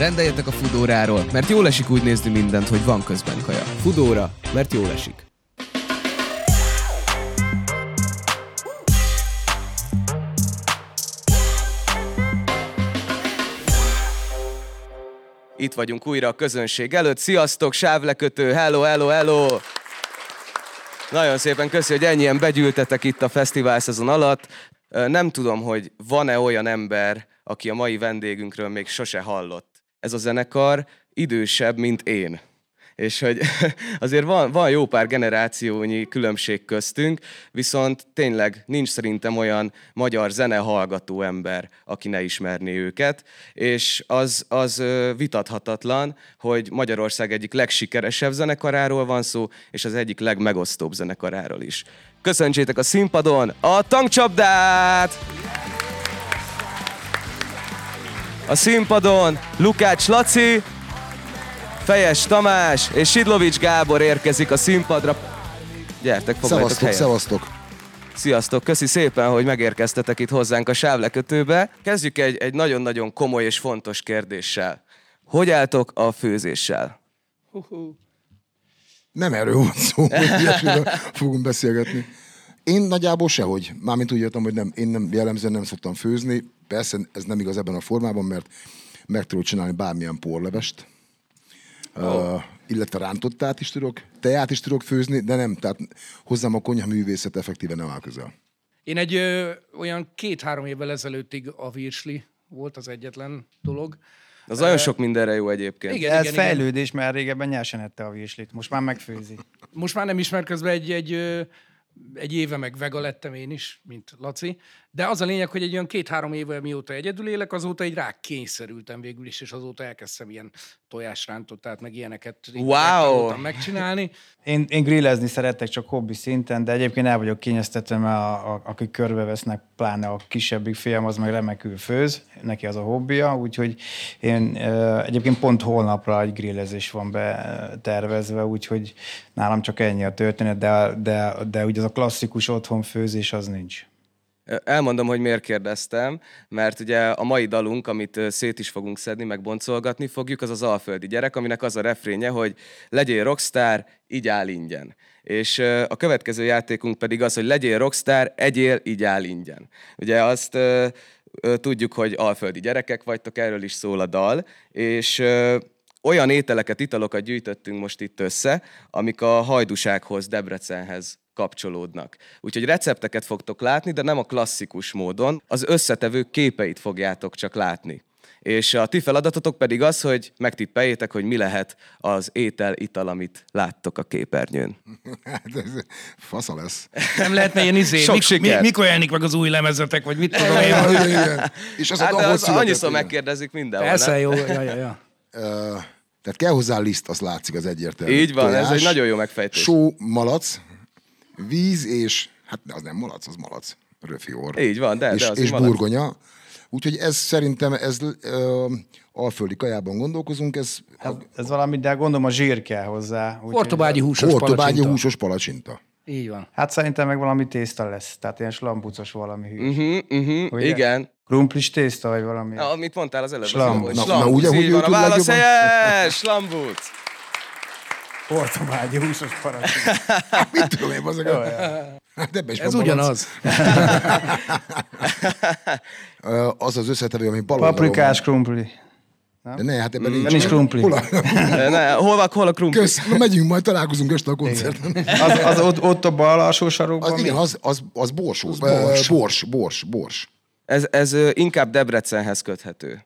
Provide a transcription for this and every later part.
Rendeljetek a Fudóráról, mert jól esik úgy nézni mindent, hogy van közben kaja. Fudóra, mert jól esik. Itt vagyunk újra a közönség előtt. Sziasztok, sávlekötő, hello, hello, hello! Nagyon szépen köszi, hogy ennyien begyűltetek itt a fesztivál szezon alatt. Nem tudom, hogy van-e olyan ember, aki a mai vendégünkről még sose hallott. Ez a zenekar idősebb, mint én és hogy azért van, van jó pár generációnyi különbség köztünk, viszont tényleg nincs szerintem olyan magyar zenehallgató ember, aki ne ismerné őket, és az, az vitathatatlan, hogy Magyarország egyik legsikeresebb zenekaráról van szó, és az egyik legmegosztóbb zenekaráról is. Köszöntsétek a színpadon a tankcsapdát! A színpadon Lukács Laci, Fejes Tamás és Sidlovics Gábor érkezik a színpadra. Gyertek, foglaljatok Szevasztok, helyet. szevasztok. Sziasztok, köszi szépen, hogy megérkeztetek itt hozzánk a sávlekötőbe. Kezdjük egy, egy nagyon-nagyon komoly és fontos kérdéssel. Hogy álltok a főzéssel? Nem erről van szó, hogy fogunk beszélgetni. Én nagyjából sehogy. Mármint úgy értem, hogy nem, én nem jellemzően nem szoktam főzni. Persze ez nem igaz ebben a formában, mert meg tudok csinálni bármilyen porlevest. Oh. Uh, illetve rántottát is tudok, teját is tudok főzni, de nem, tehát hozzám a konyha művészet effektíven nem áll közel. Én egy ö, olyan két-három évvel ezelőttig a virsli volt az egyetlen dolog. Az nagyon sok mindenre jó egyébként. Igen, Ez igen, igen. fejlődés, mert régebben nyersen ette a virslit. Most már megfőzi. Most már nem ismer közben egy, egy, egy éve meg vega lettem én is, mint Laci. De az a lényeg, hogy egy olyan két-három éve mióta egyedül élek, azóta egy rá kényszerültem végül is, és azóta elkezdtem ilyen tojásrántottát, meg ilyeneket Wow! megcsinálni. Én, én grillezni szeretek csak hobbi szinten, de egyébként el vagyok kényeztetve, mert a, a, akik körbevesznek, pláne a kisebbik fiam, az meg remekül főz, neki az a hobbija, úgyhogy én egyébként pont holnapra egy grillezés van betervezve, úgyhogy nálam csak ennyi a történet, de, de, de ugye az a klasszikus otthonfőzés az nincs. Elmondom, hogy miért kérdeztem, mert ugye a mai dalunk, amit szét is fogunk szedni, meg boncolgatni fogjuk, az az Alföldi gyerek, aminek az a refrénye, hogy legyél rockstar, így áll ingyen. És a következő játékunk pedig az, hogy legyél rockstar, egyél, így áll ingyen. Ugye azt tudjuk, hogy alföldi gyerekek vagytok, erről is szól a dal, és olyan ételeket, italokat gyűjtöttünk most itt össze, amik a hajdusághoz, Debrecenhez kapcsolódnak. Úgyhogy recepteket fogtok látni, de nem a klasszikus módon, az összetevők képeit fogjátok csak látni. És a ti feladatotok pedig az, hogy megtippeljétek, hogy mi lehet az étel, ital, amit láttok a képernyőn. Hát ez fasza lesz. Nem lehetne ilyen izé, Sok mik, siker. mi, mikor jelenik meg az új lemezetek, vagy mit tudom én. Igen. És az Hát a de az annyiszor megkérdezik mindenhol. Persze, jó, ja, ja, ja. Tehát kell hozzá liszt, az látszik az egyértelmű. Így van, ez Tojás, egy nagyon jó megfejtés. Só, malac, víz és, hát az nem malac, az malac, röfior. Így van, de- de és, az és malac. burgonya. Úgyhogy ez szerintem, ez ö, alföldi kajában gondolkozunk, ez Ez, ez valami, de gondolom a zsír kell hozzá. Hortobágyi húsos hortobágyi palacsinta. húsos palacsinta. Így van. Hát szerintem meg valami tészta lesz, tehát ilyen slambucos valami hű. Uh-huh, uh-huh, Ugye? igen. Krumplis tészta, vagy valami. Ja, amit mondtál az előbb. az Slambuc. Na- na, ugye, hogy van, a válasz helyes, slambuc. Hortobágyi húsos paradicsom. Mit tudom én, azok Hát ebben is Ez van ugyanaz. Az az összetevő, ami bal Paprikás krumpli. van. De ne, hát ebben nincs. Nincs krumpli. Hol a... Ne, hol van, hol a krumpli? Kösz, na megyünk, majd találkozunk este a koncerten. Az, az ott, ott a bal alsó sarokban. Az, mi? igen, az, az, az borsó. Az Bors. bors. bors, bors. Ez, ez inkább Debrecenhez köthető.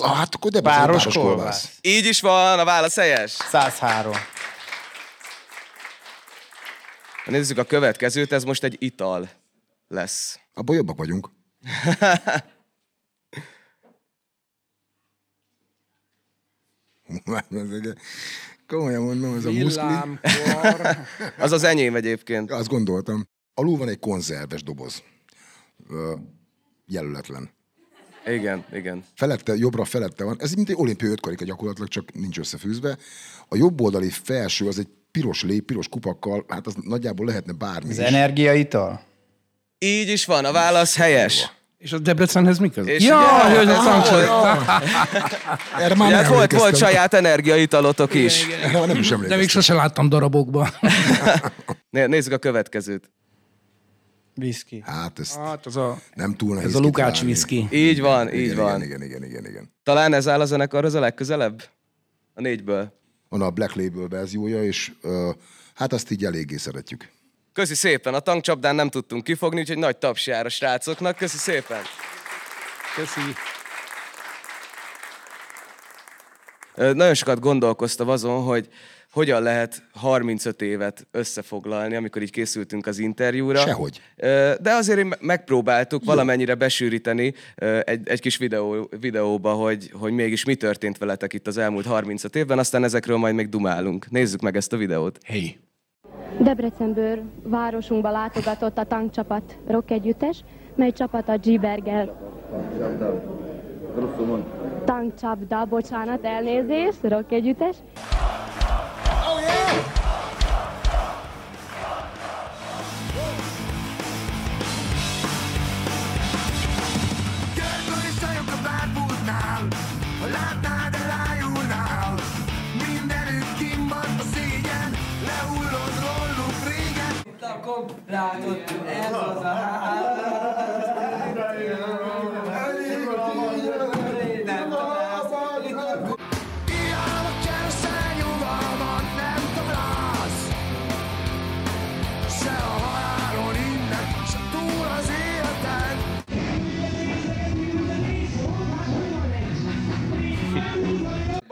Ah, hát akkor de Páros kolbász. Így is van, a válasz helyes. 103. Nézzük a következőt, ez most egy ital lesz. Abban jobbak vagyunk. Komolyan mondom, ez a muszli. Az az enyém egyébként. Azt gondoltam. Alul van egy konzerves doboz. Ö, jelöletlen. Igen, igen. Felette, jobbra felette van. Ez mint egy olimpiai ötkarika gyakorlatilag, csak nincs összefűzve. A jobb oldali felső az egy piros lép, piros kupakkal, hát az nagyjából lehetne bármi Az is. energiaital? Így is van, a válasz helyes. És a Debrecenhez mi köze? És Ja, ugye- hogy a. Erre már nem volt, volt emlékeztem. saját energiaitalotok is. Erre már nem is De még emlékeztem. sose láttam darabokban. Né- Nézzük a következőt. Whisky. Hát ez Hát az a, nem túl nehéz ez a Lukács whisky. Így van, így igen, van. Igen, igen, igen, igen, igen. Talán ez áll a zenekarhoz a legközelebb? A négyből. Van a Black Label verziója, és hát azt így eléggé szeretjük. Köszi szépen, a tankcsapdán nem tudtunk kifogni, úgyhogy nagy taps jár a srácoknak. Köszi szépen. Köszi. Nagyon sokat gondolkoztam azon, hogy hogyan lehet 35 évet összefoglalni, amikor így készültünk az interjúra. Sehogy. De azért me- megpróbáltuk valamennyire besűríteni egy, egy kis videó, videóba, hogy, hogy mégis mi történt veletek itt az elmúlt 35 évben, aztán ezekről majd még dumálunk. Nézzük meg ezt a videót. Hey. Debrecenből városunkba látogatott a tankcsapat rock együttes, mely csapat a G-Berger. Tankcsapda, bocsánat, elnézést, rock együttes. Gyertek és csajok a bárbultnál,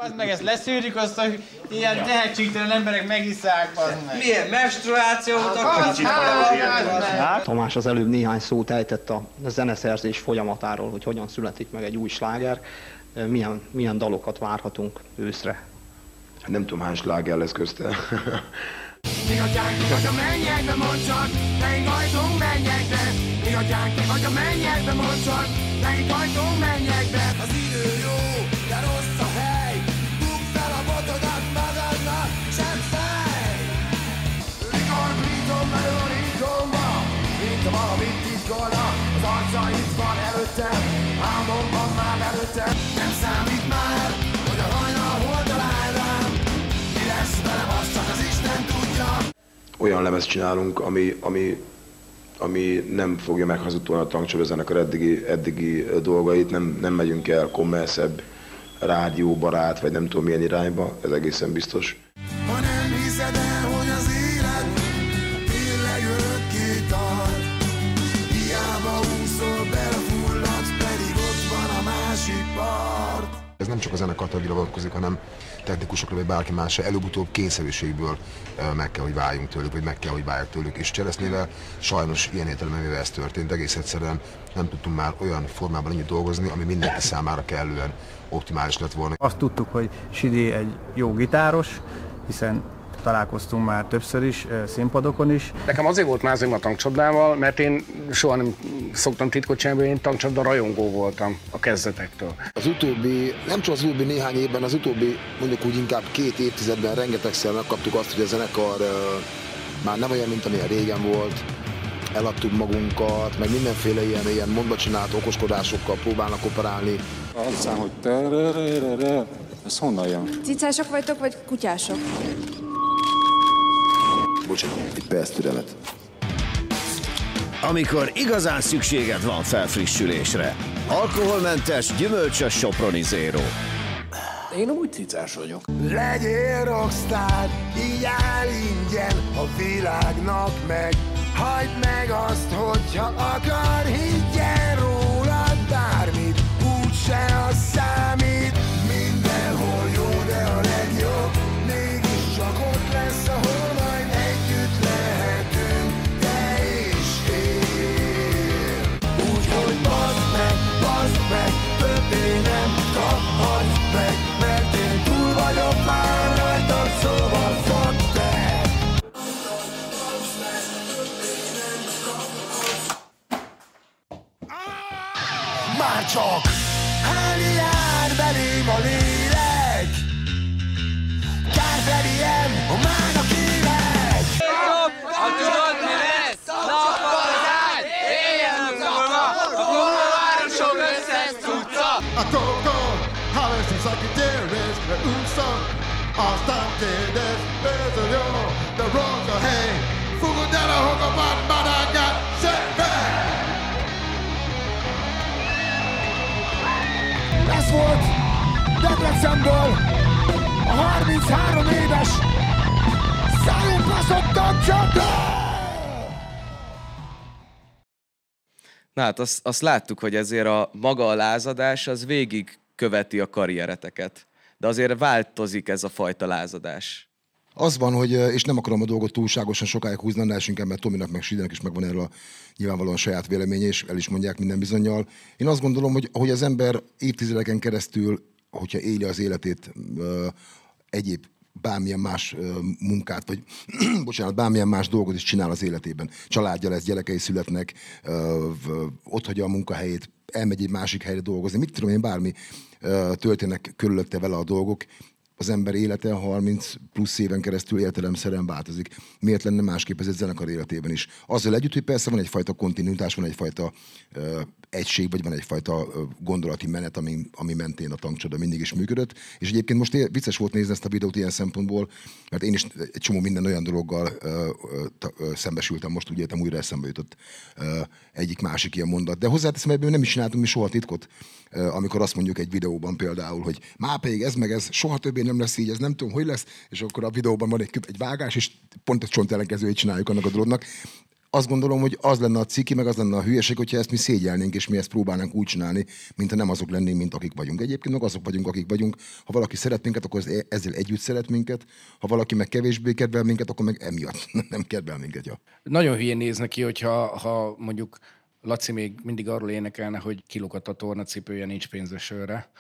Bazd meg, ezt leszűrjük, azt, hogy ilyen tehetségtelen emberek megisszák, bazd meg. Milyen menstruáció Bazd meg! Tamás az előbb néhány szót ejtett a zeneszerzés folyamatáról, hogy hogyan születik meg egy új sláger, milyen, milyen dalokat várhatunk őszre. Nem tudom, hány sláger lesz közte. Mi atyánk, ki vagy a mennyekbe, csak, melyik ajtón mennyekbe. Mi atyánk, ki vagy a mennyekbe, csak, melyik ajtón mennyekbe. Az idő Olyan lemez csinálunk, ami, ami, ami nem fogja meghazudtolni a tankcsapda zenekar eddigi, eddigi dolgait, nem, nem megyünk el kommerszebb rádióbarát, vagy nem tudom milyen irányba, ez egészen biztos. Nem csak a zenekar tagjira vonatkozik, hanem technikusokra vagy bárki másra, előbb-utóbb kényszerűségből meg kell, hogy váljunk tőlük, vagy meg kell, hogy váljak tőlük. És Cseresznyével sajnos ilyen értelemben ez történt, egész egyszerűen nem tudtunk már olyan formában ennyit dolgozni, ami mindenki számára kellően optimális lett volna. Azt tudtuk, hogy Sidi egy jó gitáros, hiszen találkoztunk már többször is, színpadokon is. Nekem azért volt mázim a tankcsapdával, mert én soha nem szoktam titkot csinálni, én tankcsapda rajongó voltam a kezdetektől. Az utóbbi, nem csak az utóbbi néhány évben, az utóbbi mondjuk úgy inkább két évtizedben rengetegszer megkaptuk azt, hogy a zenekar már nem olyan, mint amilyen régen volt, eladtuk magunkat, meg mindenféle ilyen, ilyen mondva csinált okoskodásokkal próbálnak operálni. Aztán, hogy ez honnan jön? Cicások vagytok, vagy kutyások? Bocsánat, egy perc türelmet. Amikor igazán szükséged van felfrissülésre. Alkoholmentes, gyümölcsös Soproni Zero. Én úgy cicás vagyok. Legyél rockstar, így áll ingyen a világnak meg. Hagyd meg azt, hogyha akar, higgyen rólad bármit, úgyse az számít. Na hát azt, azt láttuk, hogy ezért a maga a lázadás az végig követi a karriereteket. De azért változik ez a fajta lázadás. Az van, hogy, és nem akarom a dolgot túlságosan sokáig húzni, annál is inkább, mert Tominak meg Sidenek is megvan erről a nyilvánvalóan saját véleménye, és el is mondják minden bizonyal. Én azt gondolom, hogy, hogy az ember évtizedeken keresztül, hogyha éli az életét ö, egyéb bármilyen más munkát, vagy bocsánat, bármilyen más dolgot is csinál az életében. Családja lesz, gyerekei születnek, ott hagyja a munkahelyét, elmegy egy másik helyre dolgozni, mit tudom én, bármi történnek körülötte vele a dolgok, az ember élete 30 plusz éven keresztül értelemszerűen változik. Miért lenne másképp ez egy zenekar életében is? Azzal együtt, hogy persze van egyfajta kontinuitás, van egyfajta ö, egység, vagy van egyfajta gondolati menet, ami, ami mentén a tankcsoda mindig is működött. És egyébként most é- vicces volt nézni ezt a videót ilyen szempontból, mert én is egy csomó minden olyan dologgal ö, ö, ö, szembesültem, most úgy értem, újra eszembe jutott ö, egyik másik ilyen mondat. De hozzáteszem, ebből nem is csináltunk mi soha titkot, ö, amikor azt mondjuk egy videóban például, hogy már pedig ez meg ez, soha többé nem lesz így, ez nem tudom, hogy lesz, és akkor a videóban van egy, egy vágás, és pont a csont ellenkezőjét csináljuk annak a dolognak. Azt gondolom, hogy az lenne a ciki, meg az lenne a hülyeség, hogyha ezt mi szégyelnénk, és mi ezt próbálnánk úgy csinálni, mint ha nem azok lennénk, mint akik vagyunk. Egyébként meg azok vagyunk, akik vagyunk. Ha valaki szeret minket, akkor ez- ezzel együtt szeret minket. Ha valaki meg kevésbé kedvel minket, akkor meg emiatt nem kedvel minket. Ja. Nagyon hülyén néz neki, hogyha ha mondjuk Laci még mindig arról énekelne, hogy kilógat a tornacipője, nincs pénze sörre,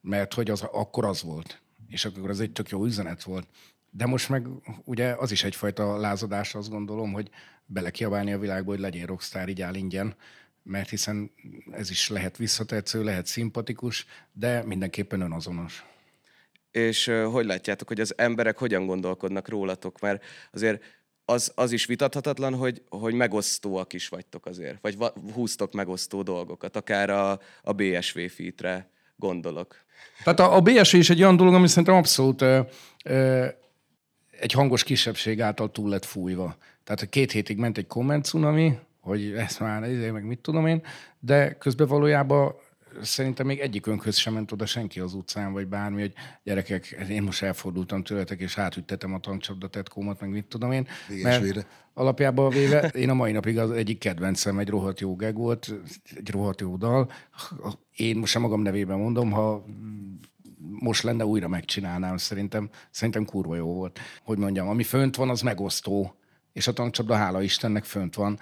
mert hogy az akkor az volt. És akkor az egy tök jó üzenet volt. De most meg ugye az is egyfajta lázadás, azt gondolom, hogy belekiabálni a világba, hogy legyél rockstar, így áll ingyen, mert hiszen ez is lehet visszatetsző, lehet szimpatikus, de mindenképpen önazonos. És hogy látjátok, hogy az emberek hogyan gondolkodnak rólatok? Mert azért az, az is vitathatatlan, hogy, hogy megosztóak is vagytok azért, vagy va- húztok megosztó dolgokat, akár a, a BSV featre gondolok. Tehát a, a BSV is egy olyan dolog, ami szerintem abszolút ö, ö, egy hangos kisebbség által túl lett fújva. Tehát két hétig ment egy komment cunami, hogy ezt már, ezért meg mit tudom én, de közben valójában szerintem még egyikünkhöz sem ment oda senki az utcán, vagy bármi, hogy gyerekek, én most elfordultam tőletek, és hátüttetem a tankcsapda tetkómat, meg mit tudom én. VSV-re. alapjában véve én a mai napig az egyik kedvencem egy rohadt jó gag volt, egy rohadt jó dal. Én most sem magam nevében mondom, ha most lenne, újra megcsinálnám, szerintem, szerintem kurva jó volt. Hogy mondjam, ami fönt van, az megosztó, és a tankcsapda, hála Istennek, fönt van.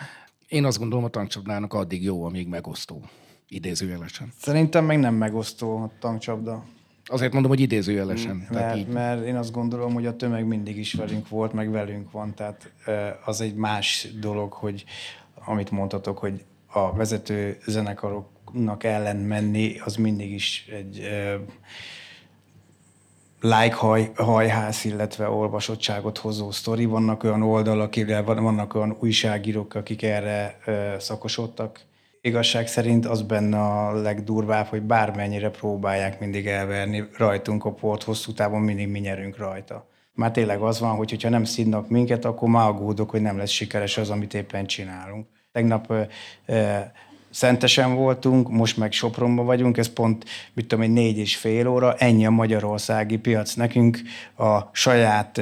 Én azt gondolom, a tankcsapdának addig jó, amíg megosztó. Idézőjelesen. Szerintem meg nem megosztó a tankcsapda. Azért mondom, hogy idézőjelesen. Tehát Mert, így. mert én azt gondolom, hogy a tömeg mindig is velünk volt, meg velünk van. Tehát az egy más dolog, hogy amit mondhatok, hogy a vezető zenekaroknak ellen menni, az mindig is egy like haj, hajház, illetve olvasottságot hozó sztori. Vannak olyan oldalak, vannak olyan újságírók, akik erre szakosodtak. Igazság szerint az benne a legdurvább, hogy bármennyire próbálják mindig elverni rajtunk a port, hosszú távon mindig mi nyerünk rajta. Már tényleg az van, hogy ha nem szidnak minket, akkor már aggódok, hogy nem lesz sikeres az, amit éppen csinálunk. Tegnap Szentesen voltunk, most meg Sopronban vagyunk, ez pont, mit tudom én, négy és fél óra, ennyi a magyarországi piac. Nekünk a saját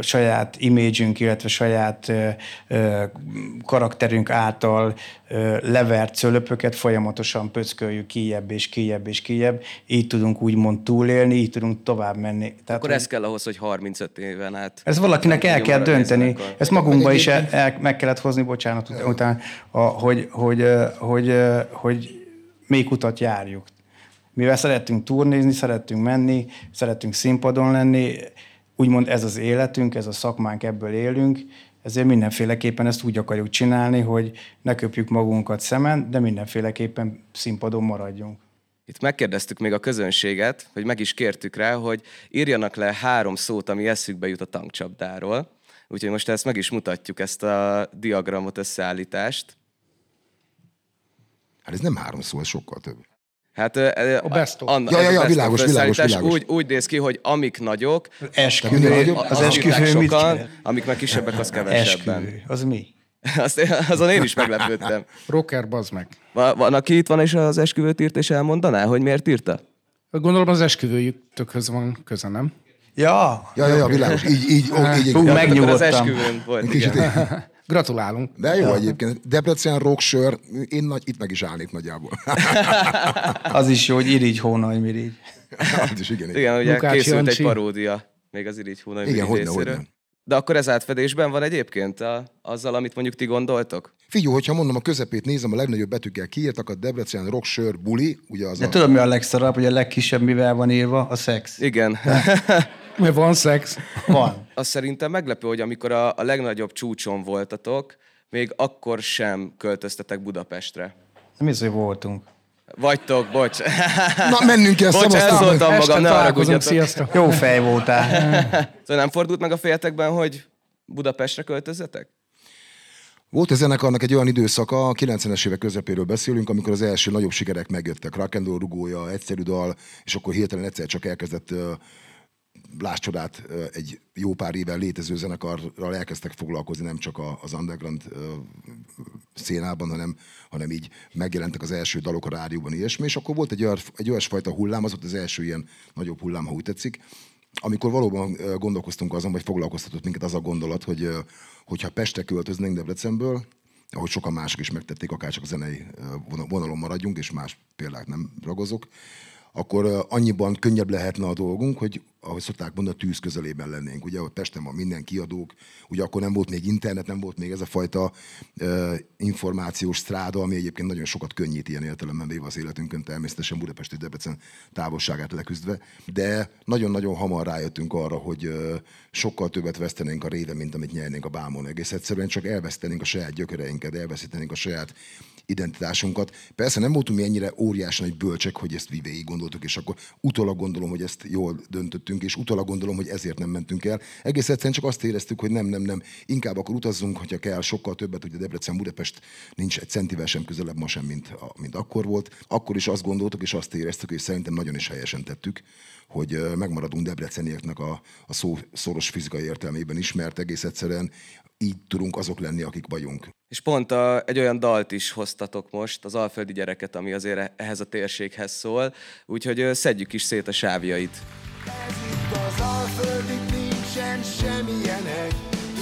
saját imidzsünk, illetve saját ö, ö, karakterünk által ö, levert cölöpöket folyamatosan pöcköljük kijebb és kijebb és kijebb. Így tudunk úgymond túlélni, így tudunk tovább menni. Tehát, Akkor hogy- ez kell ahhoz, hogy 35 éven át... ez valakinek el kell dönteni. zenekar. Ezt magunkba is el, el, meg kellett hozni, bocsánat, ut- utána, a, hogy, hogy, hogy, ö, hogy melyik utat járjuk. Mivel szerettünk turnézni, szerettünk menni, szerettünk színpadon lenni, úgymond ez az életünk, ez a szakmánk, ebből élünk, ezért mindenféleképpen ezt úgy akarjuk csinálni, hogy ne köpjük magunkat szemen, de mindenféleképpen színpadon maradjunk. Itt megkérdeztük még a közönséget, hogy meg is kértük rá, hogy írjanak le három szót, ami eszükbe jut a tankcsapdáról. Úgyhogy most ezt meg is mutatjuk, ezt a diagramot, összeállítást. Hát ez nem három szó, ez sokkal több. Hát A best of. Anna, Ja, ja, a ja, világos, világos, világos. Úgy, úgy néz ki, hogy amik nagyok, Esküvő. Az írták esküvő mit sokan, amik meg kisebbek, az kevesebben. Esküvő. Az mi? Azt, azon én is meglepődtem. Rocker, bazd meg. Va- Van, aki itt van és az esküvőt írt, és elmondaná, hogy miért írta? Gondolom az esküvőjükhöz van köze, nem? Ja, Ja, ja, ja, világos. Így, így, ó, így, így. Hú, Ja, meg- akkor az Megnyugodtam. esküvőn volt, Kicsit igen. Gratulálunk. De jó egyébként. Debrecen, rocksör, én nagy, itt meg is állnék nagyjából. az is jó, hogy irigy hónaj mirigy. Az is, igen. igen. Igen, ugye Lukács készült Jancsi. egy paródia, még az Irigy Hónai Igen, hogyne, részéről. hogyne. De akkor ez átfedésben van egyébként a, azzal, amit mondjuk ti gondoltok? Figyelj, hogyha mondom, a közepét nézem, a legnagyobb betűkkel kiírtak, a Debrecen, rocksör, buli, ugye az De a... tudod, mi a legszarabb, hogy a legkisebb mivel van írva? A szex. Igen. Mert van szex. Van. Azt szerintem meglepő, hogy amikor a, a legnagyobb csúcson voltatok, még akkor sem költöztetek Budapestre. Nem is, hogy voltunk. Vagytok, bocs. Na, mennünk kell Bocs, elszóltam magam, ne haragudjatok. sziasztok. Jó fej voltál. Szóval nem fordult meg a fejetekben, hogy Budapestre költözzetek? Volt a zenekarnak egy olyan időszaka, a 90-es évek közepéről beszélünk, amikor az első nagyobb sikerek megjöttek. Rock and roll rugója, egyszerű dal, és akkor hirtelen egyszer csak elkezdett láscsodát uh, egy jó pár éven létező zenekarral elkezdtek foglalkozni, nem csak az underground szénában, hanem, hanem így megjelentek az első dalok a rádióban, ilyesmi, és akkor volt egy, olyan, egy olyasfajta hullám, az volt az első ilyen nagyobb hullám, ha úgy tetszik, amikor valóban gondolkoztunk azon, vagy foglalkoztatott minket az a gondolat, hogy hogyha Pestre költöznénk Debrecenből, ahogy sokan mások is megtették, akár csak a zenei vonalon maradjunk, és más példát nem ragozok, akkor annyiban könnyebb lehetne a dolgunk, hogy ahogy szokták mondani, a tűz közelében lennénk. Ugye, hogy Pesten van minden kiadók, ugye akkor nem volt még internet, nem volt még ez a fajta ö, információs stráda, ami egyébként nagyon sokat könnyít ilyen értelemben véve az életünkön, természetesen Budapest és Debrecen távolságát leküzdve, de nagyon-nagyon hamar rájöttünk arra, hogy ö, sokkal többet vesztenénk a réve, mint amit nyernénk a bámon. Egész egyszerűen csak elvesztenénk a saját gyökereinket, elveszítenénk a saját identitásunkat. Persze nem voltunk mi ennyire óriási nagy bölcsek, hogy ezt végig gondoltuk, és akkor utólag gondolom, hogy ezt jól döntöttünk, és utólag gondolom, hogy ezért nem mentünk el. Egész egyszerűen csak azt éreztük, hogy nem, nem, nem. Inkább akkor utazzunk, hogyha kell, sokkal többet, ugye Debrecen, Budapest nincs egy centivel sem közelebb ma sem, mint, a- mint akkor volt. Akkor is azt gondoltuk, és azt éreztük, és szerintem nagyon is helyesen tettük, hogy megmaradunk Debrecenieknek a, a szó szoros fizikai értelmében is, mert egész egyszerűen így tudunk azok lenni, akik vagyunk. És pont a, egy olyan dalt is hoztatok most, az Alföldi gyereket, ami azért ehhez a térséghez szól, úgyhogy szedjük is szét a sávjait. Itt az Alföld, itt nincsen semmilyen egy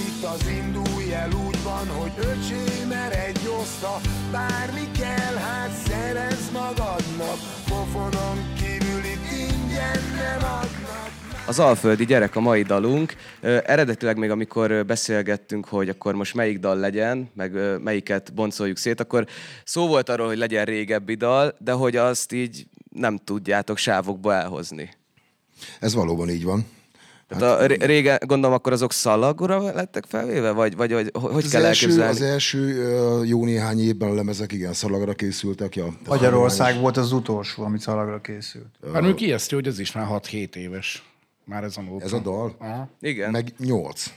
Itt az indulj úgy van, hogy öcsém egy oszta Bármi kell, hát szerez magadnak Pofonon kívül itt ingyen nem adnak Az Alföldi gyerek a mai dalunk. Eredetileg még amikor beszélgettünk, hogy akkor most melyik dal legyen, meg melyiket boncoljuk szét, akkor szó volt arról, hogy legyen régebbi dal, de hogy azt így nem tudjátok sávokba elhozni. Ez valóban így van. Tehát a ré- régen, gondolom, akkor azok szalagra lettek felvéve, vagy, vagy, vagy hogy az kell első, elképzelni? az első jó néhány évben a lemezek igen szalagra készültek. Ja, Magyarország volt az utolsó, amit szalagra készült. Már mondjuk ijesztő, hogy ez is már 6-7 éves. Már ez a mód. Ez a dal? Aha. Igen. Meg nyolc.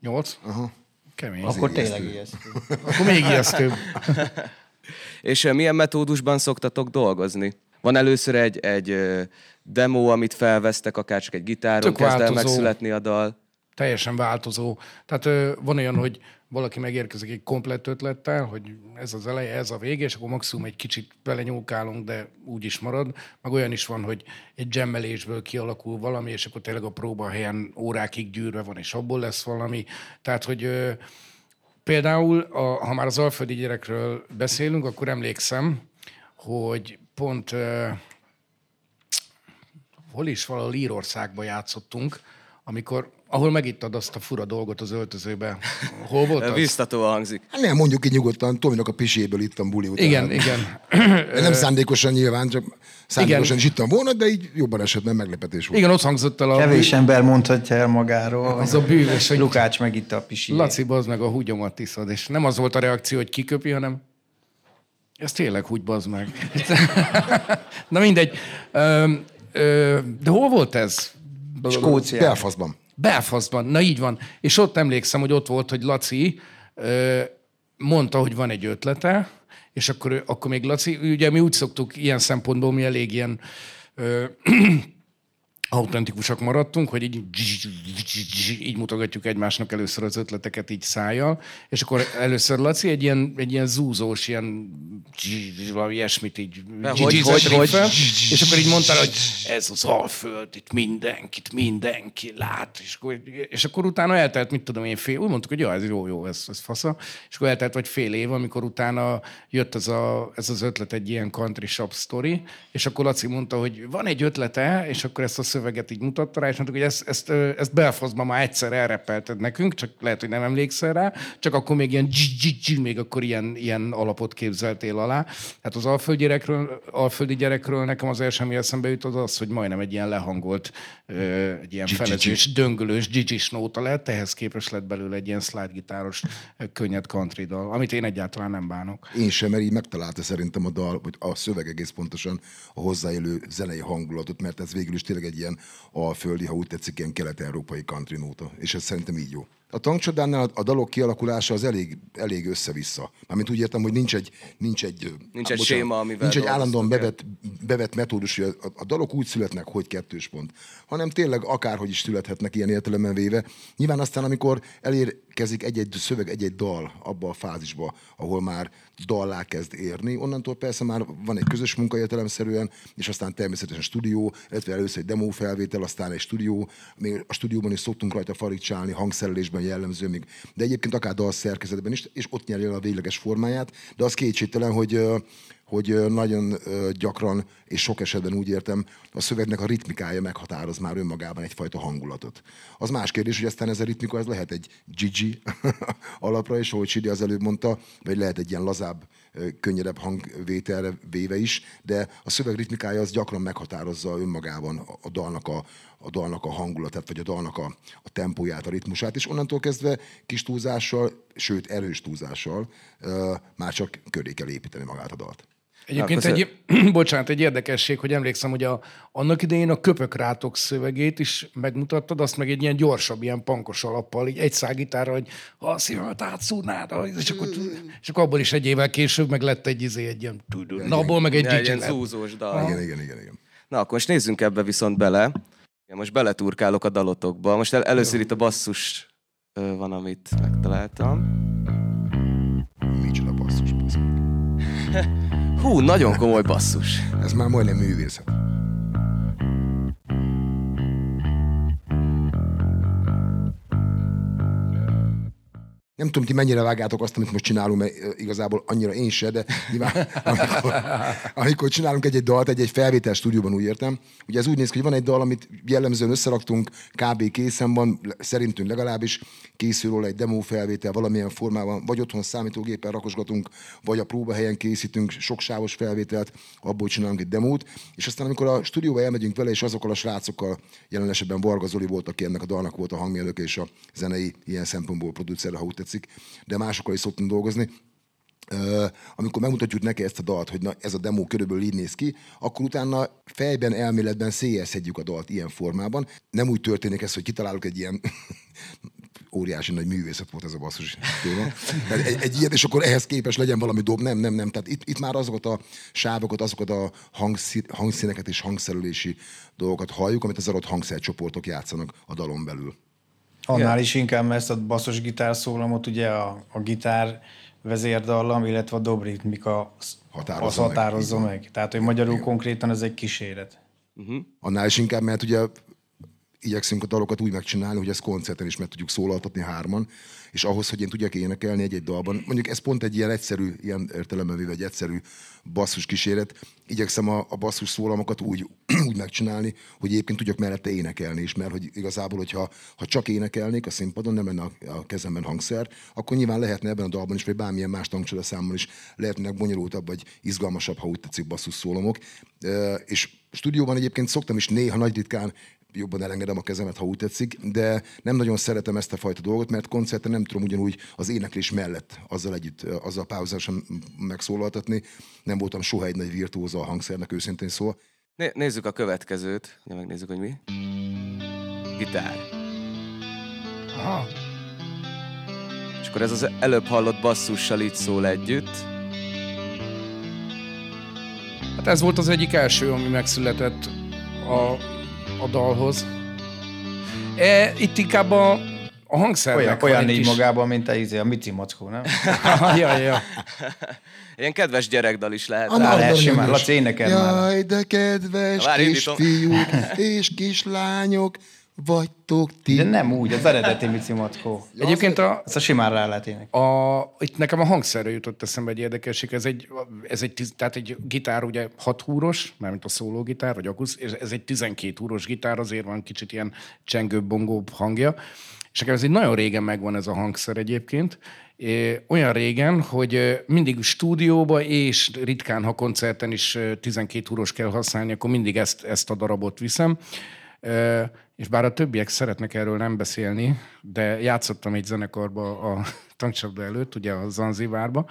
8? Aha. Kemény. Akkor ijesztő. tényleg ijesztő. Akkor még ijesztőbb. És milyen metódusban szoktatok dolgozni? Van először egy, egy demo, amit felvesztek, akár csak egy gitáron Tök kezd el változó. megszületni a dal. Teljesen változó. Tehát ö, van olyan, hogy valaki megérkezik egy komplett ötlettel, hogy ez az eleje, ez a vége, és akkor maximum egy kicsit belenyúlkálunk, de úgy is marad. Meg olyan is van, hogy egy jammelésből kialakul valami, és akkor tényleg a próbahelyen órákig gyűrve van, és abból lesz valami. Tehát, hogy ö, Például, a, ha már az alföldi gyerekről beszélünk, akkor emlékszem, hogy pont uh, hol is valahol Írországba játszottunk, amikor, ahol megittad azt a fura dolgot az öltözőbe. Hol volt az? Biztatóan hangzik. Hát nem, mondjuk ki nyugodtan, Tominak a piséből ittam buli után. Igen, igen. Nem szándékosan nyilván, csak szándékosan Igen. is ittam volna, de így jobban esett, mert meglepetés volt. Igen, ott hangzott el a... Kevés ember mondhatja el magáról. Az a bűvös, hogy Lukács megitta a pisi. Laci, bazd meg a húgyomat iszod, és nem az volt a reakció, hogy kiköpi, hanem ez tényleg húgy, bazd meg. Na mindegy. Ö, de hol volt ez? Skóciában. Belfastban. Belfastban, na így van. És ott emlékszem, hogy ott volt, hogy Laci ö, mondta, hogy van egy ötlete, és akkor, akkor még Laci, ugye mi úgy szoktuk ilyen szempontból, mi elég ilyen ö, autentikusak maradtunk, hogy így, így mutogatjuk egymásnak először az ötleteket így szájjal, és akkor először Laci egy ilyen, egy ilyen zúzós, ilyen valami ilyesmit így hogy, hogy, hogy? fel, és akkor így mondtál, hogy ez az alföld, itt mindenkit, mindenki lát, és akkor, és akkor utána eltelt, mit tudom én, fél, úgy mondtuk, hogy ja, ez jó, jó, ez, ez fasza, és akkor eltelt vagy fél év, amikor utána jött ez, a, ez az ötlet egy ilyen country shop story, és akkor Laci mondta, hogy van egy ötlete, és akkor ezt a szöveget így mutatta rá, és mondtuk, hogy ezt, ezt, ezt Belfastban már egyszer elrepelted nekünk, csak lehet, hogy nem emlékszel rá, csak akkor még ilyen még akkor ilyen, ilyen alapot képzeltél alá. Hát az alföldi gyerekről, alföldi gyerekről nekem az első, ami eszembe jut, az az, hogy majdnem egy ilyen lehangolt, egy ilyen felezős, döngölős, dzsizsis nóta lett, ehhez képest lett belőle egy ilyen slide-gitáros, könnyed country dal, amit én egyáltalán nem bánok. Én sem, mert így megtalálta szerintem a dal, vagy a szöveg egész pontosan a hozzáélő zenei hangulatot, mert ez végül is tényleg egy ilyen alföldi, ha úgy tetszik, ilyen kelet-európai country nóta. És ez szerintem így jó. A tankcsodánál a dalok kialakulása az elég, elég össze-vissza. Mármint úgy értem, hogy nincs egy, nincs egy, nincs egy bocsánat, séma, amivel nincs egy állandóan bevett, bevett metódus, hogy a, a, dalok úgy születnek, hogy kettős pont, hanem tényleg akárhogy is születhetnek ilyen értelemben véve. Nyilván aztán, amikor elérkezik egy-egy szöveg, egy-egy dal abba a fázisba, ahol már dallá kezd érni, onnantól persze már van egy közös munka értelemszerűen, és aztán természetesen stúdió, illetve először egy demo felvétel, aztán egy stúdió, még a stúdióban is szoktunk rajta farigcsálni, hangszerelésben jellemző még, de egyébként akár dal szerkezetben is, és ott nyeri el a végleges formáját, de az kétségtelen, hogy hogy nagyon gyakran, és sok esetben úgy értem, a szövegnek a ritmikája meghatároz már önmagában egyfajta hangulatot. Az más kérdés, hogy aztán ez a ritmika, ez lehet egy Gigi alapra, és ahogy Sidi az előbb mondta, vagy lehet egy ilyen lazább, könnyedebb hangvételre véve is, de a szöveg ritmikája az gyakran meghatározza önmagában a dalnak a, a dalnak a hangulatát, vagy a dalnak a, a tempóját, a ritmusát, és onnantól kezdve kis túlzással, sőt erős túlzással már csak köré kell építeni magát a dalt. Egyébként egy, bocsánat, egy érdekesség, hogy emlékszem, hogy a, annak idején a köpök rátok szövegét is megmutattad, azt meg egy ilyen gyorsabb, ilyen pankos alappal, így egy szágitárra, hogy ha a szívemet átszúrnád, és akkor, és akkor abból is egy évvel később meg lett egy izé, egy ilyen, na abból meg egy ja, ilyen zúzós dal. Igen, igen, igen, igen. Na, akkor most nézzünk ebbe viszont bele. Ja, most beleturkálok a dalotokba. Most el, először itt a basszus van, amit megtaláltam. Micsoda basszus, basszus. Hú, nagyon komoly basszus. Ez már majdnem művészet. Nem tudom, ti mennyire vágátok azt, amit most csinálunk, mert igazából annyira én se, de nyilván, amikor, amikor csinálunk egy-egy dalt, egy-egy felvétel stúdióban, úgy értem. Ugye ez úgy néz ki, hogy van egy dal, amit jellemzően összeraktunk, kb. készen van, szerintünk legalábbis készül róla egy demo felvétel valamilyen formában, vagy otthon számítógépen rakosgatunk, vagy a próbahelyen készítünk sok sávos felvételt, abból csinálunk egy demót, és aztán amikor a stúdióba elmegyünk vele, és azokkal a srácokkal, jelen esetben Varga Zoli volt, aki ennek a dalnak volt a hangmérnök és a zenei ilyen szempontból producer, ha úgy tetszik, de másokkal is szoktunk dolgozni, amikor megmutatjuk neki ezt a dalt, hogy na, ez a demo körülbelül így néz ki, akkor utána fejben, elméletben széjjelszedjük a dalt ilyen formában. Nem úgy történik ez, hogy kitalálunk egy ilyen óriási nagy művészet volt ez a basszus téma. Egy, egy ilyet, és akkor ehhez képes legyen valami dob. Nem, nem, nem. Tehát itt, itt már azokat a sávokat, azokat a hangszí, hangszíneket és hangszerelési dolgokat halljuk, amit az adott hangszercsoportok játszanak a dalon belül. Annál is inkább, mert ezt a basszus gitár szólamot ugye a, a gitár vezérdallam, illetve a dobritmika határozza az határozza meg. meg. Tehát, hogy magyarul Igen. konkrétan ez egy kíséret. Uh-huh. Annál is inkább, mert ugye igyekszünk a dalokat úgy megcsinálni, hogy ezt koncerten is meg tudjuk szólaltatni hárman, és ahhoz, hogy én tudjak énekelni egy-egy dalban, mondjuk ez pont egy ilyen egyszerű, ilyen értelemben véve egy egyszerű basszus kíséret, igyekszem a, a basszus szólamokat úgy, úgy megcsinálni, hogy egyébként tudjak mellette énekelni is, mert hogy igazából, hogyha ha csak énekelnék a színpadon, nem lenne a, a kezemben hangszer, akkor nyilván lehetne ebben a dalban is, vagy bármilyen más tankcsoda számmal is lehetnek bonyolultabb, vagy izgalmasabb, ha úgy tetszik basszus szólomok. E, és stúdióban egyébként szoktam is néha nagy ritkán jobban elengedem a kezemet, ha úgy tetszik, de nem nagyon szeretem ezt a fajta dolgot, mert koncerten nem tudom ugyanúgy az éneklés mellett azzal együtt, azzal párhuzamosan megszólaltatni. Nem voltam soha egy nagy virtuóza a hangszernek, őszintén szó. Né- nézzük a következőt. Ja, megnézzük, hogy mi. Gitár. Aha. És akkor ez az előbb hallott basszussal így szól együtt. Hát ez volt az egyik első, ami megszületett a, a dalhoz. E, itt inkább a, a hangszernek Olyan, olyan így kis- magában, mint a, izé, a Mici Mackó, nem? ja, ja. Ilyen kedves gyerekdal is lehet. A rá. Lehet simán. Laci, énekel már. Jaj, de kedves Várj, indítom. kisfiúk és kislányok vagytok ti. De nem úgy, az eredeti Mici Mackó. Egyébként a, Ezt a simán rá lehet énekelni. A, itt nekem a hangszerről jutott eszembe egy érdekesség. Ez egy, ez egy, tehát egy gitár ugye 6 húros, mármint a szólógitár, vagy akusz, és ez egy 12 húros gitár, azért van kicsit ilyen csengőbb, bongóbb hangja. És nekem ez egy nagyon régen megvan ez a hangszer egyébként. Olyan régen, hogy mindig stúdióba és ritkán, ha koncerten is ö, 12 húros kell használni, akkor mindig ezt, ezt a darabot viszem. És bár a többiek szeretnek erről nem beszélni, de játszottam egy zenekarba a tankcsapda előtt, ugye a Zanzibárba,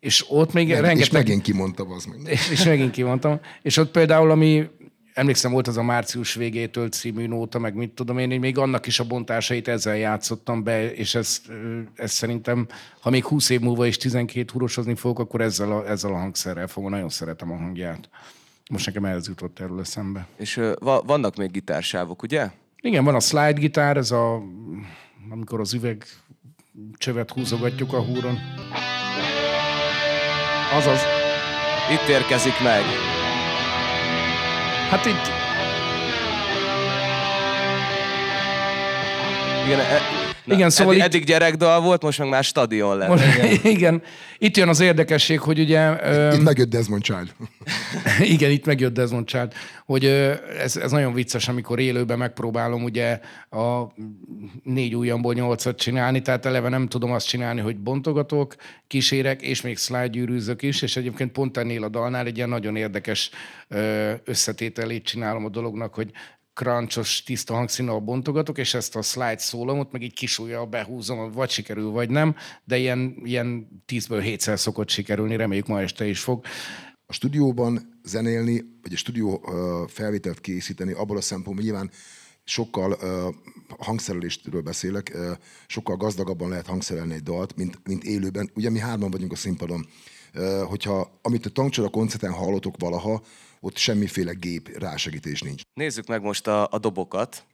és ott még Meg, rengeteg... És megint kimondtam az meg. És, megint kimondtam. És ott például, ami emlékszem, volt az a március végétől című nóta, meg mit tudom én, még annak is a bontásait ezzel játszottam be, és ezt, ö, ezt szerintem, ha még 20 év múlva is 12 húrosozni fogok, akkor ezzel a, ezzel a hangszerrel fogom. Nagyon szeretem a hangját. Most nekem ez jutott erről eszembe. És ö, va- vannak még gitársávok, ugye? Igen, van a slide gitár, ez a, amikor az üveg csövet húzogatjuk a húron. Azaz. Itt érkezik meg. Hát itt Igen, e, Igen, szóval eddig, itt- eddig gyerekdal volt, most meg már stadion lett. Most, igen. igen. Itt jön az érdekesség, hogy ugye... öm, Itt megjött Desmond Child. igen, itt megjött Desmond Child, hogy ez, ez nagyon vicces, amikor élőben megpróbálom ugye a négy ujjamból nyolcat csinálni, tehát eleve nem tudom azt csinálni, hogy bontogatok, kísérek, és még slide gyűrűzök is, és egyébként pont ennél a dalnál egy ilyen nagyon érdekes összetételét csinálom a dolognak, hogy crunchos, tiszta hangszínnal bontogatok, és ezt a slide szólamot meg így kisújjal behúzom, vagy sikerül, vagy nem, de ilyen, ilyen tízből hétszer szokott sikerülni, reméljük ma este is fog. A stúdióban zenélni, vagy a stúdió felvételt készíteni, abból a szempontból nyilván sokkal ö, hangszerelésről beszélek, ö, sokkal gazdagabban lehet hangszerelni egy dalt, mint, mint élőben. Ugye mi hárman vagyunk a színpadon. Ö, hogyha amit a tankcsora koncerten hallotok valaha, ott semmiféle gép rásegítés nincs. Nézzük meg most a, a dobokat,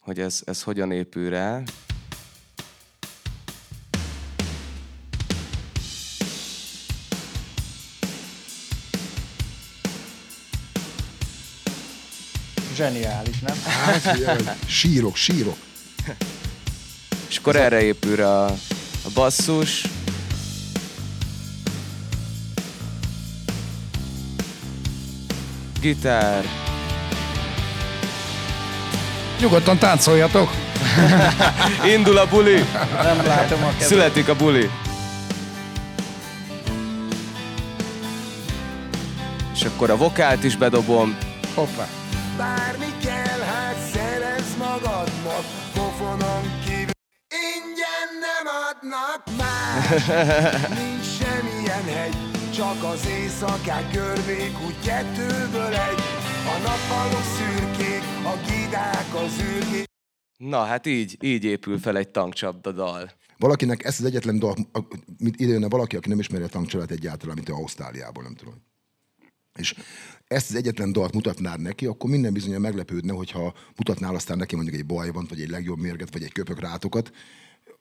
hogy ez, ez hogyan épül rá. Zseniális, nem? Hát, sírok, sírok. És akkor erre épül a, a basszus. Gitár. Nyugodtan táncoljatok! Indul a buli! Nem látom a kezed. Születik a buli! És akkor a vokált is bedobom. Hoppá! Bármi kell, hát szerez magadnak Pofonon kívül Ingyen nem adnak más Nincs semmilyen hegy Csak az éjszakák görvék Úgy kettőből egy A nappalok szürkék A gidák az űrgék Na, hát így, így épül fel egy tankcsapda dal. Valakinek ezt az egyetlen dal, mint ide jönne valaki, aki nem ismeri a tankcsalát egyáltalán, mint Ausztráliából, nem tudom. És ezt az egyetlen dalt mutatnád neki, akkor minden bizony meglepődne, hogyha mutatnál aztán neki mondjuk egy bajban, vagy egy legjobb mérget, vagy egy köpök rátokat,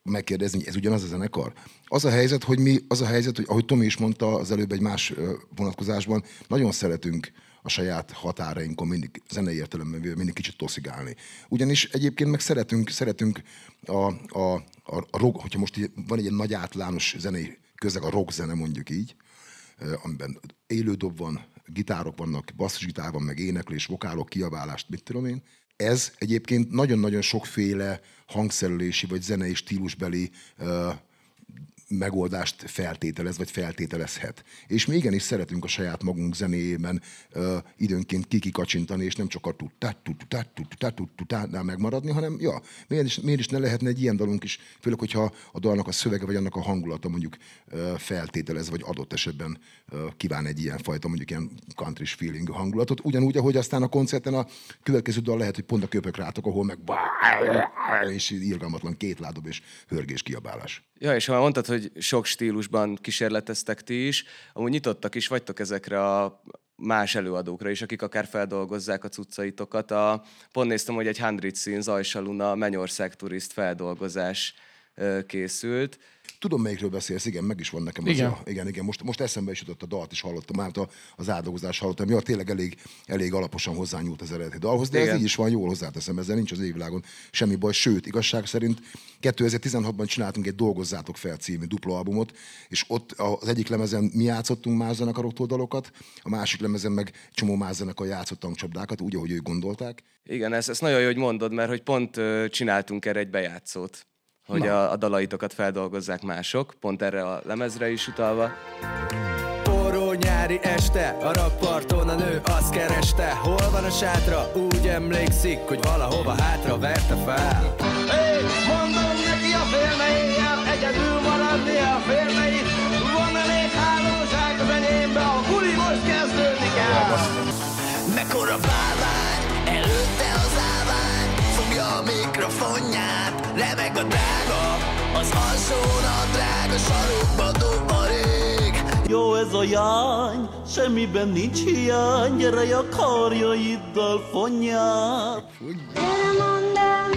megkérdezni, hogy ez ugyanaz a zenekar. Az a helyzet, hogy mi, az a helyzet, hogy ahogy Tomi is mondta az előbb egy más vonatkozásban, nagyon szeretünk a saját határainkon mindig zenei értelemben mindig kicsit toszigálni. Ugyanis egyébként meg szeretünk, szeretünk a, a, a, a rock, hogyha most van egy ilyen nagy általános zenei közeg, a rock zene mondjuk így, amiben élődob van, gitárok vannak, basszusgitár van, meg éneklés, vokálok, kiabálást, mit tudom én. Ez egyébként nagyon-nagyon sokféle hangszerelési vagy zenei stílusbeli megoldást feltételez, vagy feltételezhet. És mi igenis szeretünk a saját magunk zenéjében ö, időnként kikikacsintani, és nem csak a tudtát, tudtát, tudtát, tudtát megmaradni, hanem ja, miért is, miért is ne lehetne egy ilyen dalunk is, főleg, hogyha a dalnak a szövege, vagy annak a hangulata mondjuk ö, feltételez, vagy adott esetben ö, kíván egy ilyen fajta, mondjuk ilyen country feeling hangulatot, ugyanúgy, ahogy aztán a koncerten a következő dal lehet, hogy pont a köpök rátok, ahol meg és irgalmatlan kétládob és hörgés kiabálás. Ja, és ha már mondtad, hogy sok stílusban kísérleteztek ti is, amúgy nyitottak is vagytok ezekre a más előadókra is, akik akár feldolgozzák a cuccaitokat. A, pont néztem, hogy egy 100 Scene Zajsaluna Mennyország turist feldolgozás készült. Tudom, melyikről beszélsz, igen, meg is van nekem. Igen. Az a, igen, igen. Most, most eszembe is jutott a dalt is hallottam, már a, az átdolgozást hallottam. Ja, tényleg elég, elég alaposan hozzányúlt az eredeti dalhoz, de igen. Igen. ez így is van, jól hozzáteszem, ezzel nincs az égvilágon semmi baj. Sőt, igazság szerint 2016-ban csináltunk egy Dolgozzátok fel című dupla albumot, és ott az egyik lemezen mi játszottunk más zenekaroktól dalokat, a másik lemezen meg csomó más zenekar játszott tankcsapdákat, úgy, ahogy ők gondolták. Igen, ezt, ezt nagyon jó, hogy mondod, mert hogy pont csináltunk erre egy bejátszót, hogy a, a dalaitokat feldolgozzák mások, pont erre a lemezre is utalva. Forró nyári este, a rakparton a nő azt kereste Hol van a sátra? Úgy emlékszik, hogy valahova hátra verte fel mikrofonját, remeg a drága Az alsón a drága sarokba dob a rég Jó ez a jány, semmiben nincs hiány, gyere a karjaiddal fonját. Gyere, mondd el,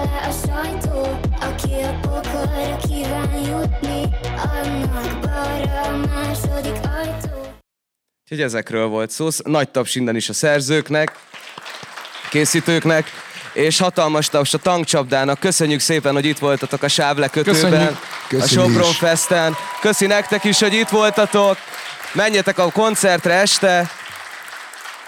van tele a sajtó, aki a pokolra kíván jutni, annak balra a második ajtó. Úgyhogy ezekről volt szó. Nagy taps innen is a szerzőknek, készítőknek, és hatalmas taps a tankcsapdának. Köszönjük szépen, hogy itt voltatok a sávlekötőben, Köszönjük. a Sopron. Festen. Köszi nektek is, hogy itt voltatok. Menjetek a koncertre este,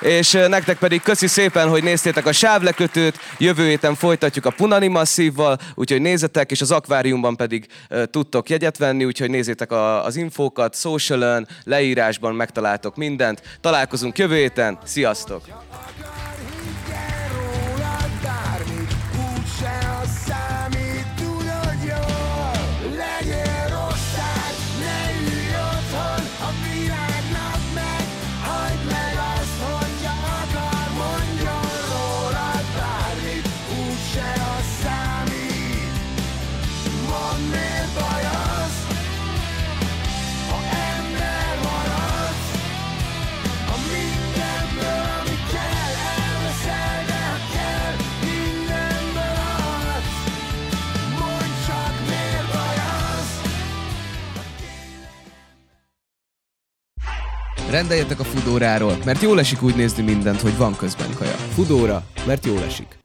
és nektek pedig köszi szépen, hogy néztétek a sávlekötőt. Jövő héten folytatjuk a Punani Masszívval, úgyhogy nézzetek, és az akváriumban pedig tudtok jegyet venni, úgyhogy nézzétek a, az infókat, socialön, leírásban megtaláltok mindent. Találkozunk jövő héten, sziasztok! Rendeljetek a Fudóráról, mert jól esik úgy nézni mindent, hogy van közben kaja. Fudóra, mert jól esik.